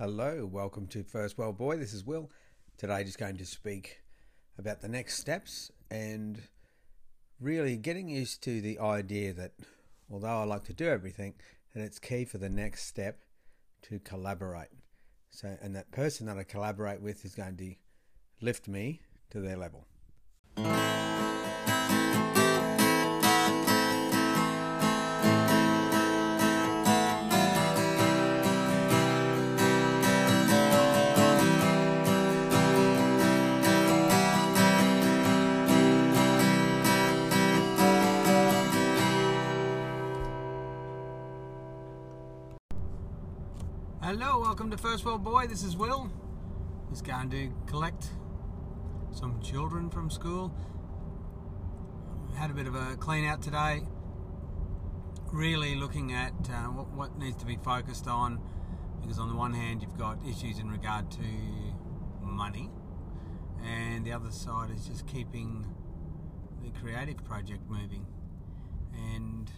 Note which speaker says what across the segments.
Speaker 1: Hello, welcome to First World Boy. This is Will. Today, just going to speak about the next steps and really getting used to the idea that although I like to do everything, that it's key for the next step to collaborate. So, and that person that I collaborate with is going to lift me to their level. Hello, welcome to First World Boy. This is Will. Just going to collect some children from school. Had a bit of a clean out today. Really looking at uh, what, what needs to be focused on because, on the one hand, you've got issues in regard to money, and the other side is just keeping the creative project moving. And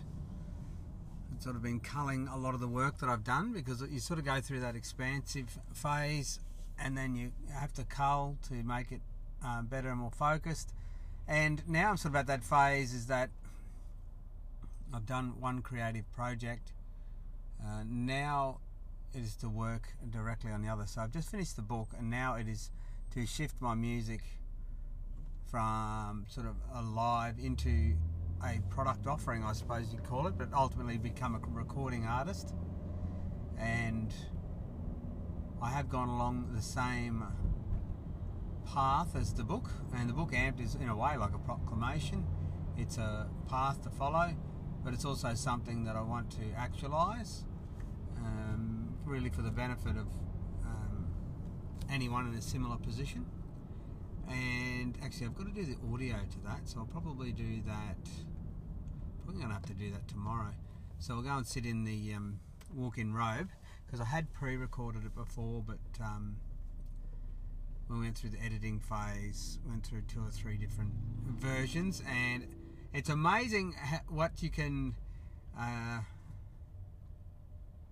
Speaker 1: sort of been culling a lot of the work that I've done because you sort of go through that expansive phase and then you have to cull to make it um, better and more focused. And now I'm sort of at that phase is that I've done one creative project. Uh, now it is to work directly on the other. So I've just finished the book and now it is to shift my music from sort of alive into a product offering, I suppose you'd call it, but ultimately become a recording artist. And I have gone along the same path as the book, and the book Amped is in a way like a proclamation. It's a path to follow, but it's also something that I want to actualize, um, really for the benefit of um, anyone in a similar position. And actually, I've got to do the audio to that, so I'll probably do that Probably going to have to do that tomorrow. So I'll go and sit in the um, walk-in robe because I had pre-recorded it before, but um, we went through the editing phase, went through two or three different versions, and it's amazing what you can uh,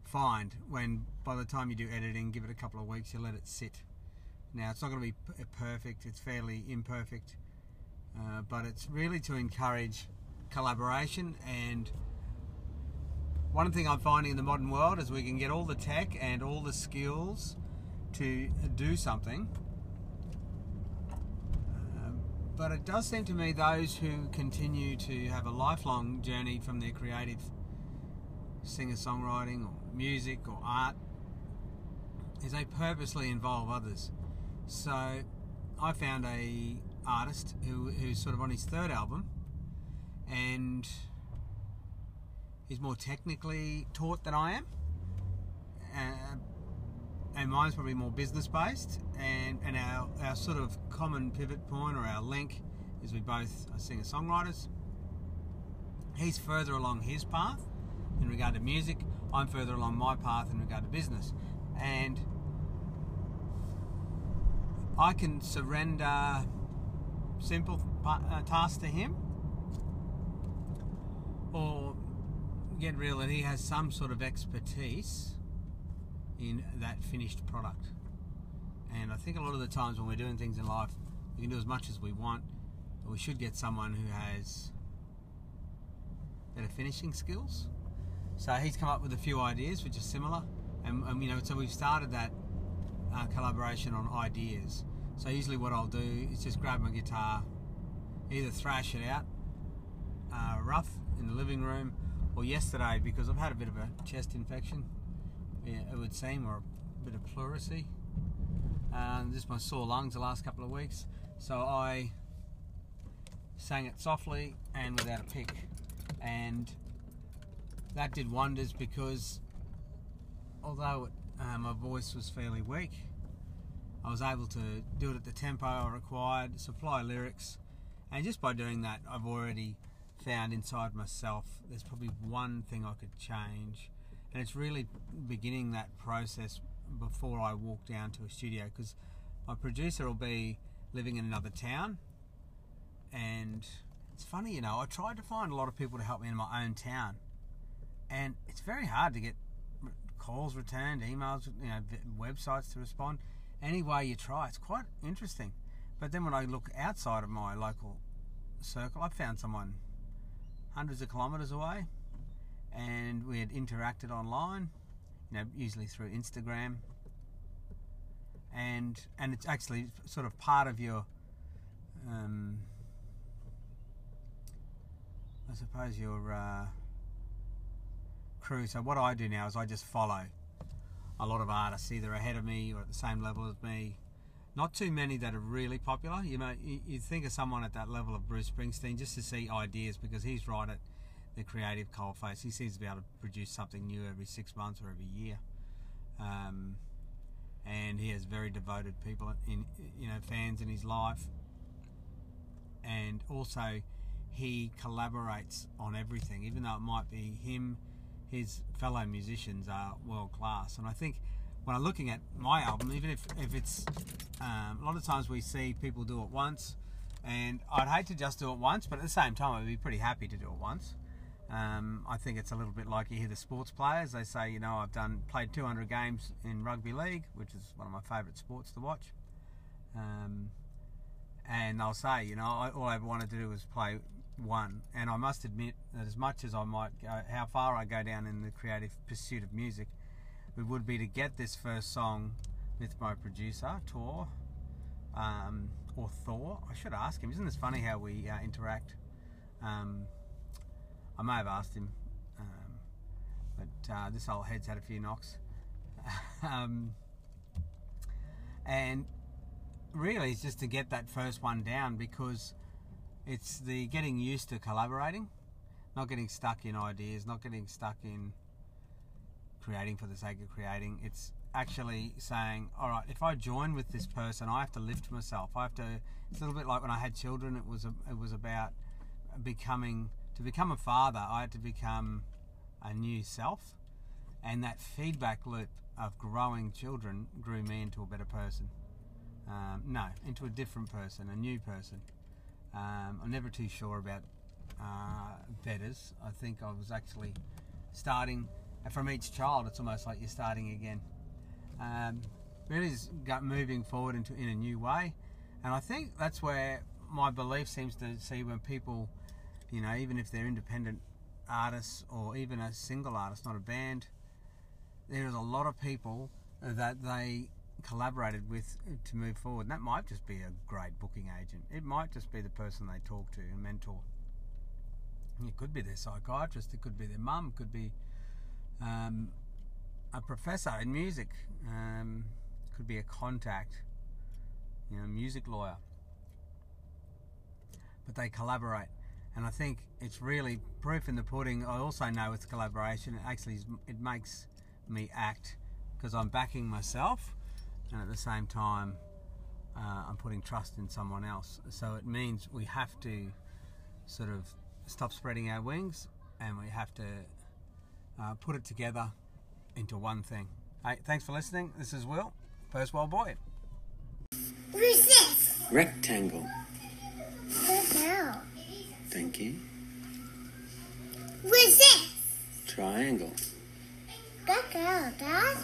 Speaker 1: find when by the time you do editing, give it a couple of weeks, you let it sit. Now it's not going to be perfect; it's fairly imperfect, uh, but it's really to encourage collaboration and one thing I'm finding in the modern world is we can get all the tech and all the skills to do something. Um, but it does seem to me those who continue to have a lifelong journey from their creative singer songwriting or music or art is they purposely involve others. So I found a artist who, who's sort of on his third album and he's more technically taught than I am. Uh, and mine's probably more business based. And, and our, our sort of common pivot point or our link is we both are singer songwriters. He's further along his path in regard to music, I'm further along my path in regard to business. And I can surrender simple uh, tasks to him or get real that he has some sort of expertise in that finished product. And I think a lot of the times when we're doing things in life, we can do as much as we want, but we should get someone who has better finishing skills. So he's come up with a few ideas which are similar, and, and you know, so we've started that uh, collaboration on ideas. So usually, what I'll do is just grab my guitar, either thrash it out uh, rough in the living room, or yesterday because I've had a bit of a chest infection, yeah, it would seem, or a bit of pleurisy. Um, just my sore lungs the last couple of weeks. So I sang it softly and without a pick, and that did wonders because although it, uh, my voice was fairly weak, I was able to do it at the tempo I required, supply lyrics, and just by doing that, I've already found inside myself there's probably one thing I could change, and it's really beginning that process before I walk down to a studio because my producer will be living in another town, and it's funny, you know, I tried to find a lot of people to help me in my own town, and it's very hard to get calls returned, emails, you know, websites to respond. Any way you try, it's quite interesting. But then when I look outside of my local circle, I found someone hundreds of kilometres away, and we had interacted online, you know, usually through Instagram, and and it's actually sort of part of your, um, I suppose your uh, crew. So what I do now is I just follow a lot of artists, either ahead of me or at the same level as me. Not too many that are really popular. You know, you, you think of someone at that level of Bruce Springsteen just to see ideas because he's right at the creative coalface. He seems to be able to produce something new every six months or every year. Um, and he has very devoted people in you know fans in his life and also he collaborates on everything even though it might be him his fellow musicians are world class and i think when i'm looking at my album even if, if it's um, a lot of times we see people do it once and i'd hate to just do it once but at the same time i'd be pretty happy to do it once um, I think it's a little bit like you hear the sports players. They say, you know, I've done played 200 games in rugby league, which is one of my favourite sports to watch. Um, and they'll say, you know, all I wanted to do was play one. And I must admit that as much as I might go, how far I go down in the creative pursuit of music, it would be to get this first song with my producer, Tor, um, or Thor. I should ask him. Isn't this funny how we uh, interact? Um, I may have asked him, um, but uh, this old head's had a few knocks. um, and really, it's just to get that first one down because it's the getting used to collaborating, not getting stuck in ideas, not getting stuck in creating for the sake of creating. It's actually saying, all right, if I join with this person, I have to lift myself. I have to. It's a little bit like when I had children. It was a, it was about becoming to become a father, I had to become a new self, and that feedback loop of growing children grew me into a better person. Um, no, into a different person, a new person. Um, I'm never too sure about uh, betters. I think I was actually starting from each child. It's almost like you're starting again. Um, really, got moving forward into in a new way, and I think that's where my belief seems to see when people you know, even if they're independent artists or even a single artist, not a band, there is a lot of people that they collaborated with to move forward. And that might just be a great booking agent. It might just be the person they talk to and mentor. It could be their psychiatrist. It could be their mum. Could be um, a professor in music. Um, could be a contact. You know, music lawyer. But they collaborate and I think it's really proof in the pudding. I also know with collaboration, it actually it makes me act because I'm backing myself, and at the same time, uh, I'm putting trust in someone else. So it means we have to sort of stop spreading our wings, and we have to uh, put it together into one thing. Hey, thanks for listening. This is Will, First World Boy.
Speaker 2: Who's this?
Speaker 3: Rectangle.
Speaker 2: Now.
Speaker 3: Thank you.
Speaker 2: What's this?
Speaker 3: Triangle.
Speaker 2: Good girl, Dad.